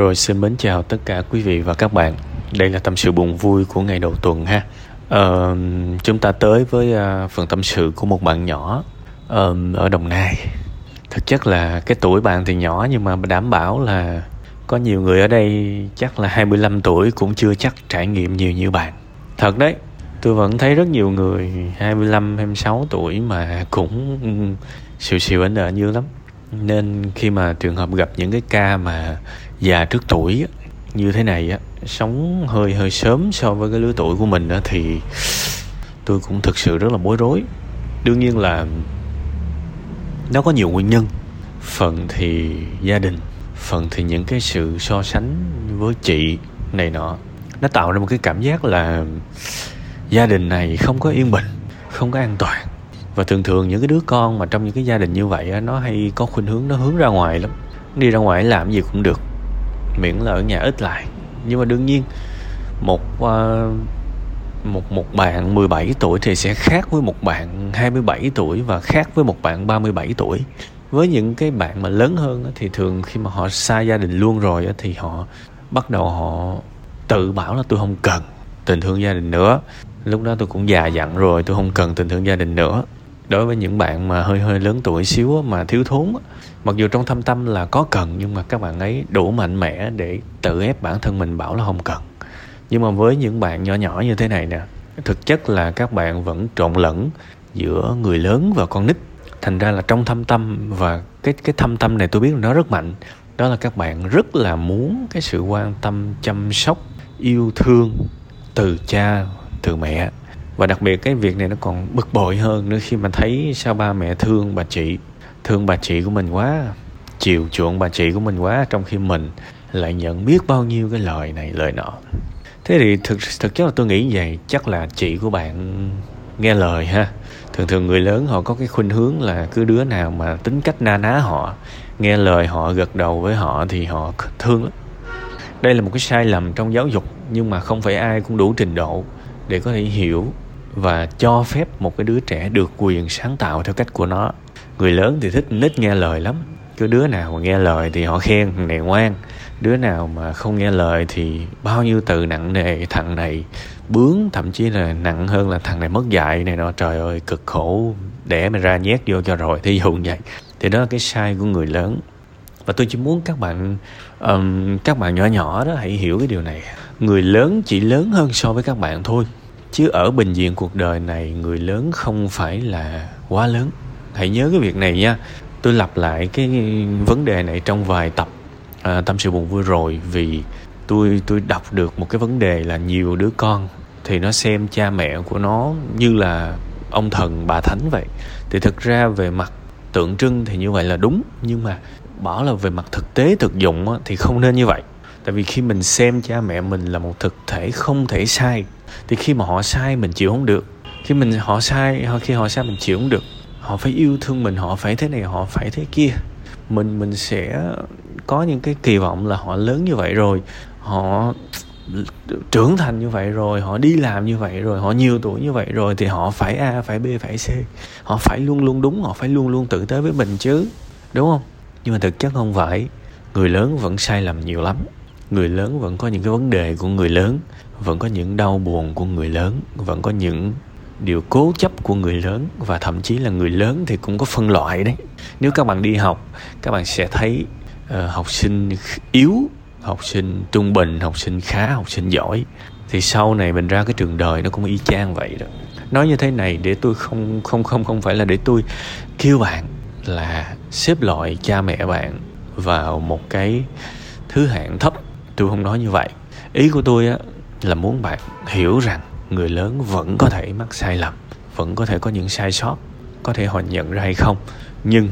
Rồi xin mến chào tất cả quý vị và các bạn. Đây là tâm sự buồn vui của ngày đầu tuần ha. Ờ, chúng ta tới với à, phần tâm sự của một bạn nhỏ ờ, ở Đồng Nai. Thực chất là cái tuổi bạn thì nhỏ nhưng mà đảm bảo là có nhiều người ở đây chắc là 25 tuổi cũng chưa chắc trải nghiệm nhiều như bạn. Thật đấy, tôi vẫn thấy rất nhiều người 25, 26 tuổi mà cũng ừ, xìu xìu ảnh ở như lắm. Nên khi mà trường hợp gặp những cái ca mà già trước tuổi như thế này á sống hơi hơi sớm so với cái lứa tuổi của mình á thì tôi cũng thực sự rất là bối rối. Đương nhiên là nó có nhiều nguyên nhân. Phần thì gia đình phần thì những cái sự so sánh với chị này nọ. Nó tạo ra một cái cảm giác là gia đình này không có yên bình không có an toàn. Và thường thường những cái đứa con mà trong những cái gia đình như vậy á, nó hay có khuynh hướng nó hướng ra ngoài lắm. Đi ra ngoài làm gì cũng được miễn là ở nhà ít lại. Nhưng mà đương nhiên một uh, một một bạn 17 tuổi thì sẽ khác với một bạn 27 tuổi và khác với một bạn 37 tuổi. Với những cái bạn mà lớn hơn thì thường khi mà họ xa gia đình luôn rồi thì họ bắt đầu họ tự bảo là tôi không cần tình thương gia đình nữa. Lúc đó tôi cũng già dặn rồi tôi không cần tình thương gia đình nữa đối với những bạn mà hơi hơi lớn tuổi xíu mà thiếu thốn mặc dù trong thâm tâm là có cần, nhưng mà các bạn ấy đủ mạnh mẽ để tự ép bản thân mình bảo là không cần. Nhưng mà với những bạn nhỏ nhỏ như thế này nè, thực chất là các bạn vẫn trộn lẫn giữa người lớn và con nít. Thành ra là trong thâm tâm và cái cái thâm tâm này tôi biết là nó rất mạnh. Đó là các bạn rất là muốn cái sự quan tâm, chăm sóc, yêu thương từ cha, từ mẹ và đặc biệt cái việc này nó còn bực bội hơn nữa khi mà thấy sao ba mẹ thương bà chị. Thương bà chị của mình quá, chiều chuộng bà chị của mình quá, trong khi mình lại nhận biết bao nhiêu cái lời này, lời nọ. Thế thì thực thực chất là tôi nghĩ vậy, chắc là chị của bạn nghe lời ha. Thường thường người lớn họ có cái khuynh hướng là cứ đứa nào mà tính cách na ná họ, nghe lời họ, gật đầu với họ thì họ thương lắm. Đây là một cái sai lầm trong giáo dục, nhưng mà không phải ai cũng đủ trình độ để có thể hiểu và cho phép một cái đứa trẻ được quyền sáng tạo theo cách của nó. Người lớn thì thích nít nghe lời lắm. Cứ đứa nào mà nghe lời thì họ khen thằng này ngoan. Đứa nào mà không nghe lời thì bao nhiêu từ nặng nề thằng này bướng thậm chí là nặng hơn là thằng này mất dạy này nọ. Trời ơi cực khổ. Để mà ra nhét vô cho rồi thí dụ vậy. Thì đó là cái sai của người lớn. Và tôi chỉ muốn các bạn um, các bạn nhỏ nhỏ đó hãy hiểu cái điều này. Người lớn chỉ lớn hơn so với các bạn thôi chứ ở bình diện cuộc đời này người lớn không phải là quá lớn. Hãy nhớ cái việc này nha. Tôi lặp lại cái vấn đề này trong vài tập à, tâm sự buồn vui rồi vì tôi tôi đọc được một cái vấn đề là nhiều đứa con thì nó xem cha mẹ của nó như là ông thần bà thánh vậy. Thì thực ra về mặt tượng trưng thì như vậy là đúng nhưng mà bảo là về mặt thực tế thực dụng thì không nên như vậy tại vì khi mình xem cha mẹ mình là một thực thể không thể sai, thì khi mà họ sai mình chịu không được. Khi mình họ sai khi họ sai mình chịu không được, họ phải yêu thương mình, họ phải thế này, họ phải thế kia. Mình mình sẽ có những cái kỳ vọng là họ lớn như vậy rồi, họ trưởng thành như vậy rồi, họ đi làm như vậy rồi, họ nhiều tuổi như vậy rồi, thì họ phải a, phải b, phải c. Họ phải luôn luôn đúng, họ phải luôn luôn tự tới với mình chứ, đúng không? Nhưng mà thực chất không phải, người lớn vẫn sai lầm nhiều lắm người lớn vẫn có những cái vấn đề của người lớn vẫn có những đau buồn của người lớn vẫn có những điều cố chấp của người lớn và thậm chí là người lớn thì cũng có phân loại đấy. Nếu các bạn đi học các bạn sẽ thấy uh, học sinh yếu học sinh trung bình học sinh khá học sinh giỏi. Thì sau này mình ra cái trường đời nó cũng y chang vậy đó. Nói như thế này để tôi không không không không phải là để tôi kêu bạn là xếp loại cha mẹ bạn vào một cái thứ hạng thấp tôi không nói như vậy. Ý của tôi á, là muốn bạn hiểu rằng người lớn vẫn có thể mắc sai lầm, vẫn có thể có những sai sót, có thể họ nhận ra hay không, nhưng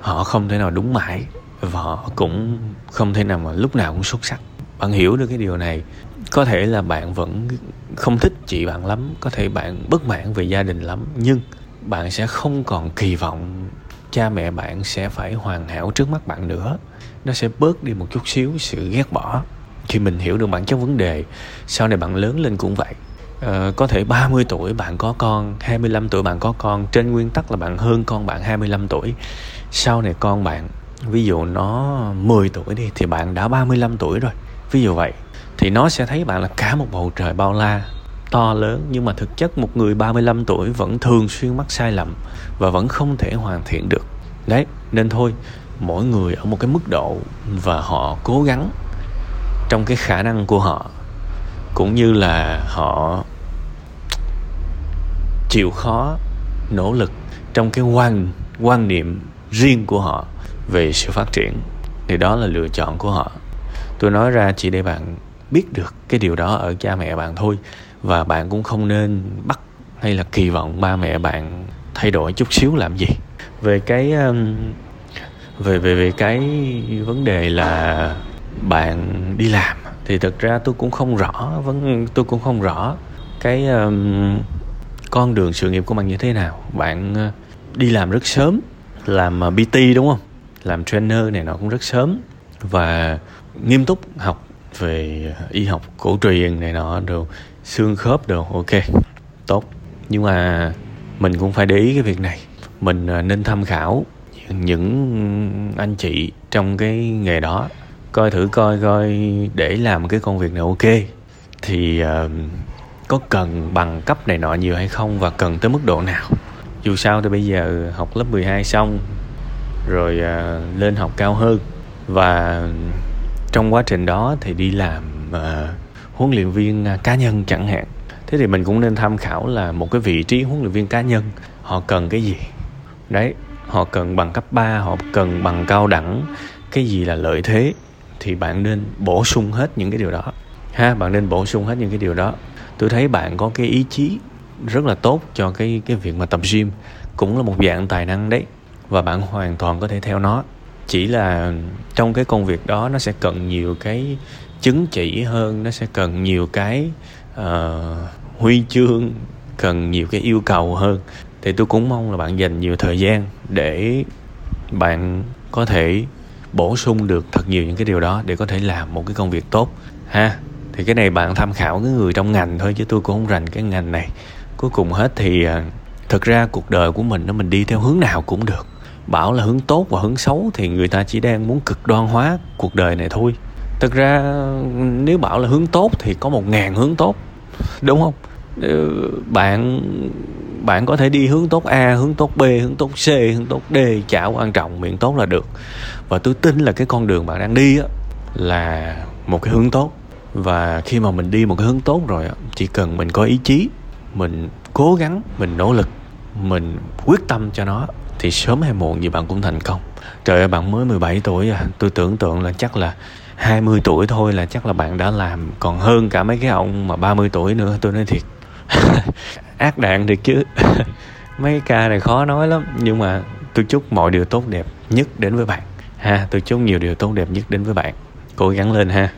họ không thể nào đúng mãi và họ cũng không thể nào mà lúc nào cũng xuất sắc. Bạn hiểu được cái điều này, có thể là bạn vẫn không thích chị bạn lắm, có thể bạn bất mãn về gia đình lắm, nhưng bạn sẽ không còn kỳ vọng cha mẹ bạn sẽ phải hoàn hảo trước mắt bạn nữa. Nó sẽ bớt đi một chút xíu sự ghét bỏ khi mình hiểu được bản chất vấn đề sau này bạn lớn lên cũng vậy. Uh, có thể 30 tuổi bạn có con 25 tuổi bạn có con Trên nguyên tắc là bạn hơn con bạn 25 tuổi. Sau này con bạn ví dụ nó 10 tuổi đi thì bạn đã 35 tuổi rồi ví dụ vậy. Thì nó sẽ thấy bạn là cả một bầu trời bao la to lớn nhưng mà thực chất một người 35 tuổi vẫn thường xuyên mắc sai lầm và vẫn không thể hoàn thiện được. Đấy nên thôi mỗi người ở một cái mức độ và họ cố gắng trong cái khả năng của họ, cũng như là họ chịu khó nỗ lực trong cái quan quan niệm riêng của họ về sự phát triển, thì đó là lựa chọn của họ. Tôi nói ra chỉ để bạn biết được cái điều đó ở cha mẹ bạn thôi, và bạn cũng không nên bắt hay là kỳ vọng ba mẹ bạn thay đổi chút xíu làm gì. Về cái um, về về về cái vấn đề là bạn đi làm. Thì thực ra tôi cũng không rõ vẫn tôi cũng không rõ cái um, con đường sự nghiệp của bạn như thế nào. Bạn uh, đi làm rất sớm làm uh, BT đúng không? Làm trainer này nọ cũng rất sớm. Và nghiêm túc học về y học cổ truyền này nọ đồ xương khớp đồ ok tốt. Nhưng mà mình cũng phải để ý cái việc này. Mình uh, nên tham khảo những anh chị trong cái nghề đó coi thử coi coi. Để làm cái công việc này ok thì uh, có cần bằng cấp này nọ nhiều hay không và cần tới mức độ nào? Dù sao thì bây giờ học lớp 12 xong rồi uh, lên học cao hơn và trong quá trình đó thì đi làm uh, huấn luyện viên cá nhân chẳng hạn. Thế thì mình cũng nên tham khảo là một cái vị trí huấn luyện viên cá nhân họ cần cái gì? Đấy họ cần bằng cấp 3 họ cần bằng cao đẳng cái gì là lợi thế? Thì bạn nên bổ sung hết những cái điều đó. Ha bạn nên bổ sung hết những cái điều đó. Tôi thấy bạn có cái ý chí rất là tốt cho cái cái việc mà tập gym cũng là một dạng tài năng đấy và bạn hoàn toàn có thể theo nó. Chỉ là trong cái công việc đó nó sẽ cần nhiều cái chứng chỉ hơn nó sẽ cần nhiều cái uh, huy chương cần nhiều cái yêu cầu hơn. Thì tôi cũng mong là bạn dành nhiều thời gian để bạn có thể bổ sung được thật nhiều những cái điều đó để có thể làm một cái công việc tốt ha? Thì cái này bạn tham khảo cái người trong ngành thôi chứ tôi cũng không rành cái ngành này. Cuối cùng hết thì à, thực ra cuộc đời của mình nó mình đi theo hướng nào cũng được. Bảo là hướng tốt và hướng xấu thì người ta chỉ đang muốn cực đoan hóa cuộc đời này thôi. Thực ra nếu bảo là hướng tốt thì có một ngàn hướng tốt đúng không? Ờ, bạn bạn có thể đi hướng tốt A, hướng tốt B, hướng tốt C, hướng tốt D, chả quan trọng, miệng tốt là được. Và tôi tin là cái con đường bạn đang đi á là một cái hướng tốt. Và khi mà mình đi một cái hướng tốt rồi á, chỉ cần mình có ý chí, mình cố gắng, mình nỗ lực, mình quyết tâm cho nó thì sớm hay muộn gì bạn cũng thành công. Trời ơi bạn mới 17 tuổi à, tôi tưởng tượng là chắc là 20 tuổi thôi là chắc là bạn đã làm còn hơn cả mấy cái ông mà 30 tuổi nữa tôi nói thiệt ác đạn được chứ mấy ca này khó nói lắm nhưng mà tôi chúc mọi điều tốt đẹp nhất đến với bạn ha, tôi chúc nhiều điều tốt đẹp nhất đến với bạn. Cố gắng lên ha.